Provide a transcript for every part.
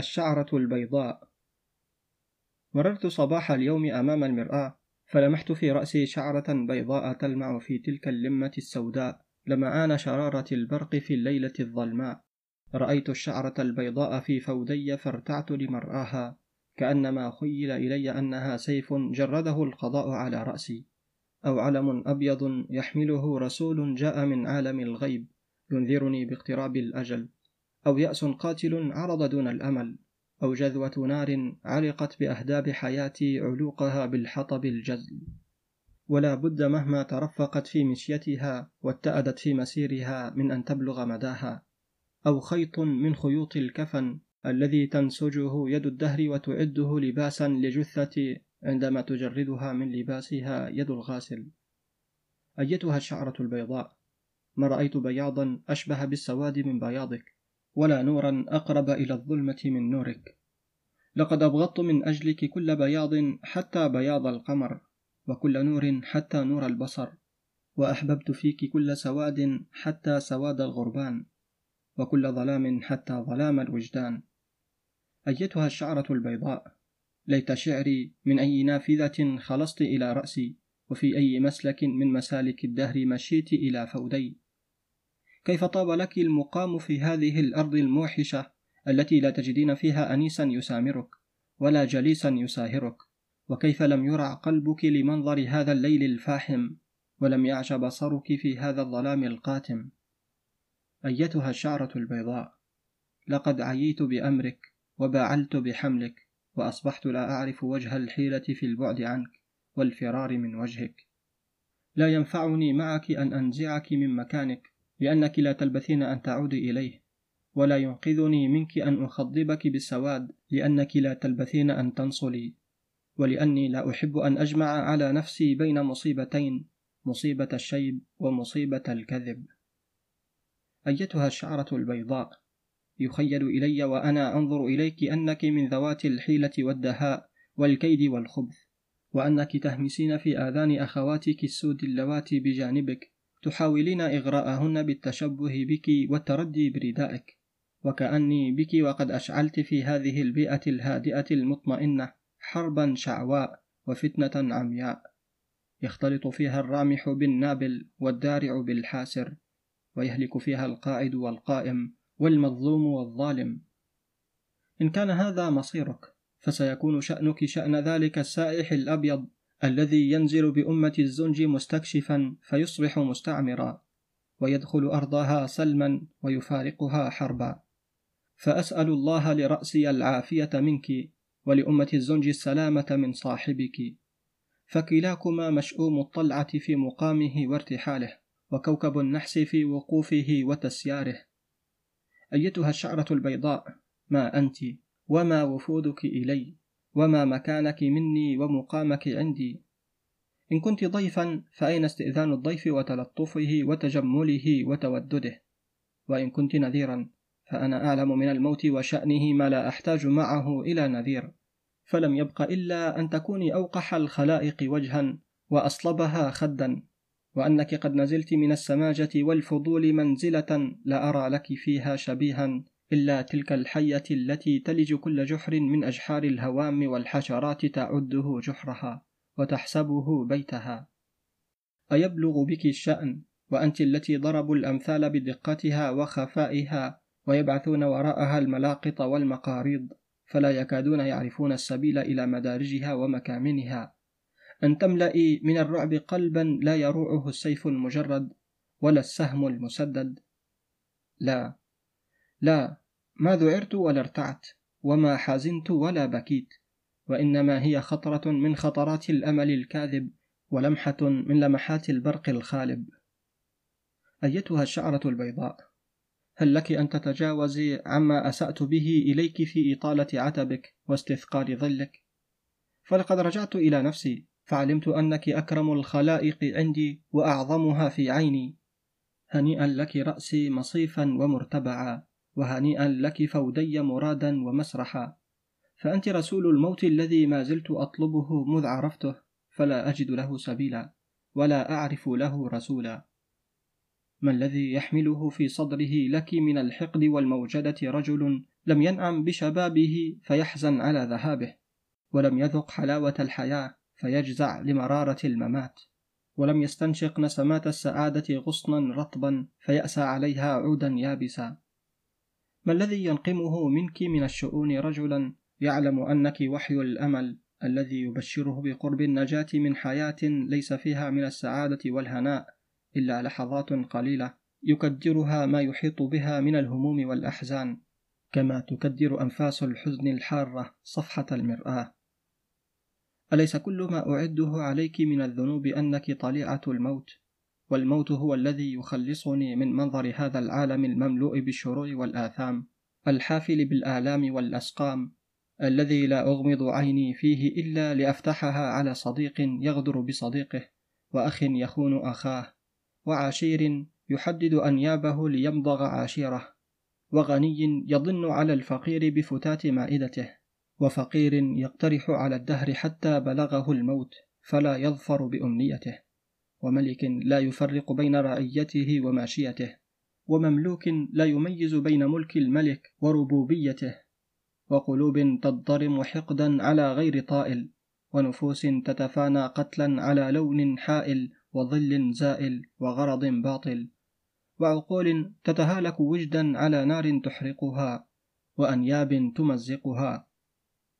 الشعرة البيضاء. مررت صباح اليوم أمام المرآة فلمحت في رأسي شعرة بيضاء تلمع في تلك اللمة السوداء لمعان شرارة البرق في الليلة الظلماء. رأيت الشعرة البيضاء في فودي فارتعت لمرآها كأنما خيل إلي أنها سيف جرده القضاء على رأسي. أو علم أبيض يحمله رسول جاء من عالم الغيب ينذرني باقتراب الأجل. أو يأس قاتل عرض دون الأمل أو جذوة نار علقت بأهداب حياتي علوقها بالحطب الجزل. ولا بد مهما ترفقت في مشيتها واتأدت في مسيرها من أن تبلغ مداها. أو خيط من خيوط الكفن الذي تنسجه يد الدهر وتعده لباسا لجثة عندما تجردها من لباسها يد الغاسل. أيتها الشعرة البيضاء؟ ما رأيت بياضا أشبه بالسواد من بياضك. ولا نورا أقرب إلى الظلمة من نورك. لقد أبغضت من أجلك كل بياض حتى بياض القمر وكل نور حتى نور البصر وأحببت فيك كل سواد حتى سواد الغربان وكل ظلام حتى ظلام الوجدان. أيتها الشعرة البيضاء؟ ليت شعري من أي نافذة خلصت إلى رأسي وفي أي مسلك من مسالك الدهر مشيت إلى فودي. كيف طاب لك المقام في هذه الأرض الموحشة التي لا تجدين فيها أنيسا يسامرك ولا جليسا يساهرك؟ وكيف لم يرع قلبك لمنظر هذا الليل الفاحم ولم يعش بصرك في هذا الظلام القاتم؟ أيتها الشعرة البيضاء لقد عييت بأمرك وباعلت بحملك وأصبحت لا أعرف وجه الحيلة في البعد عنك والفرار من وجهك. لا ينفعني معك أن أنزعك من مكانك لأنك لا تلبثين أن تعودي إليه. ولا ينقذني منك أن أخضبك بالسواد لأنك لا تلبثين أن تنصلي. ولأني لا أحب أن أجمع على نفسي بين مصيبتين مصيبة الشيب ومصيبة الكذب. أيتها الشعرة البيضاء؟ يخيل إلي وأنا أنظر إليك أنك من ذوات الحيلة والدهاء والكيد والخبث وأنك تهمسين في آذان أخواتك السود اللواتي بجانبك. تحاولين إغراءهن بالتشبه بك والتردي بردائك. وكأني بك وقد أشعلت في هذه البيئة الهادئة المطمئنة حربا شعواء وفتنة عمياء. يختلط فيها الرامح بالنابل والدارع بالحاسر ويهلك فيها القاعد والقائم والمظلوم والظالم. إن كان هذا مصيرك فسيكون شأنك شأن ذلك السائح الأبيض. الذي ينزل بأمة الزنج مستكشفا فيصبح مستعمرا ويدخل أرضها سلما ويفارقها حربا. فأسأل الله لرأسي العافية منك ولأمة الزنج السلامة من صاحبك. فكلاكما مشؤوم الطلعة في مقامه وارتحاله وكوكب النحس في وقوفه وتسياره. أيتها الشعرة البيضاء ما أنت وما وفودك إلي؟ وما مكانك مني ومقامك عندي. إن كنت ضيفا فأين استئذان الضيف وتلطفه وتجمله وتودده؟ وإن كنت نذيرا فأنا أعلم من الموت وشأنه ما لا أحتاج معه إلى نذير. فلم يبق إلا أن تكوني أوقح الخلائق وجها وأصلبها خدا. وأنك قد نزلت من السماجة والفضول منزلة لا أرى لك فيها شبيها. إلا تلك الحية التي تلج كل جحر من أجحار الهوام والحشرات تعده جحرها وتحسبه بيتها. أيبلغ بك الشأن وأنت التي ضربوا الأمثال بدقتها وخفائها ويبعثون وراءها الملاقط والمقاريض فلا يكادون يعرفون السبيل إلى مدارجها ومكامنها. أن تملئي من الرعب قلبا لا يروعه السيف المجرد ولا السهم المسدد. لا. لا ما ذعرت ولا ارتعت وما حزنت ولا بكيت وإنما هي خطرة من خطرات الأمل الكاذب ولمحة من لمحات البرق الخالب. أيتها الشعرة البيضاء؟ هل لك أن تتجاوزي عما أسأت به إليك في إطالة عتبك واستثقال ظلك؟ فلقد رجعت إلى نفسي فعلمت أنك أكرم الخلائق عندي وأعظمها في عيني. هنيئا لك رأسي مصيفا ومرتبعا. وهنيئا لك فودي مرادا ومسرحا. فأنت رسول الموت الذي ما زلت أطلبه مذ عرفته فلا أجد له سبيلا ولا أعرف له رسولا. ما الذي يحمله في صدره لك من الحقد والموجدة رجل لم ينعم بشبابه فيحزن على ذهابه ولم يذق حلاوة الحياة فيجزع لمرارة الممات ولم يستنشق نسمات السعادة غصنا رطبا فيأسى عليها عودا يابسا. ما الذي ينقمه منك من الشؤون رجلا يعلم أنك وحي الأمل الذي يبشره بقرب النجاة من حياة ليس فيها من السعادة والهناء إلا لحظات قليلة يكدرها ما يحيط بها من الهموم والأحزان كما تكدر أنفاس الحزن الحارة صفحة المرآة. أليس كل ما أعده عليك من الذنوب أنك طليعة الموت؟ والموت هو الذي يخلصني من منظر هذا العالم المملوء بالشرور والآثام الحافل بالآلام والأسقام الذي لا أغمض عيني فيه إلا لأفتحها على صديق يغدر بصديقه وأخ يخون أخاه وعشير يحدد أنيابه ليمضغ عاشيره وغني يضن على الفقير بفتات مائدته وفقير يقترح على الدهر حتى بلغه الموت فلا يظفر بأمنيته. وملك لا يفرق بين رعيته وماشيته ومملوك لا يميز بين ملك الملك وربوبيته وقلوب تضطرم حقدا على غير طائل ونفوس تتفانى قتلا على لون حائل وظل زائل وغرض باطل وعقول تتهالك وجدا على نار تحرقها وأنياب تمزقها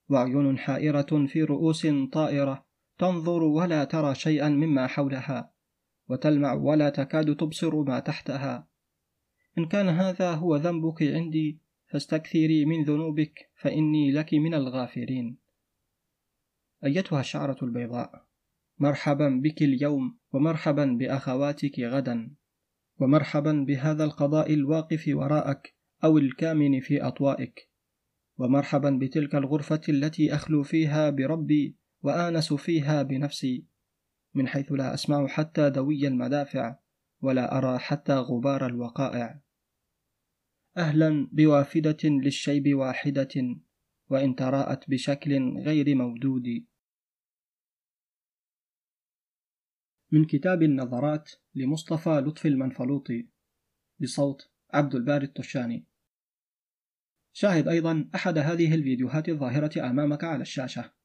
وعيون حائرة في رؤوس طائرة تنظر ولا ترى شيئا مما حولها وتلمع ولا تكاد تبصر ما تحتها. إن كان هذا هو ذنبك عندي فاستكثري من ذنوبك فإني لك من الغافرين أيتها الشعرة البيضاء مرحبا بك اليوم ومرحبا بأخواتك غدا ومرحبا بهذا القضاء الواقف وراءك أو الكامن في أطوائك ومرحبا بتلك الغرفة التي أخلو فيها بربي وآنس فيها بنفسي من حيث لا أسمع حتى دوي المدافع ولا أرى حتى غبار الوقائع. أهلا بوافدة للشيب واحدة وإن تراءت بشكل غير مودود. من كتاب النظرات لمصطفى لطفي المنفلوطي بصوت عبد الباري الطشاني شاهد أيضا أحد هذه الفيديوهات الظاهرة أمامك على الشاشة.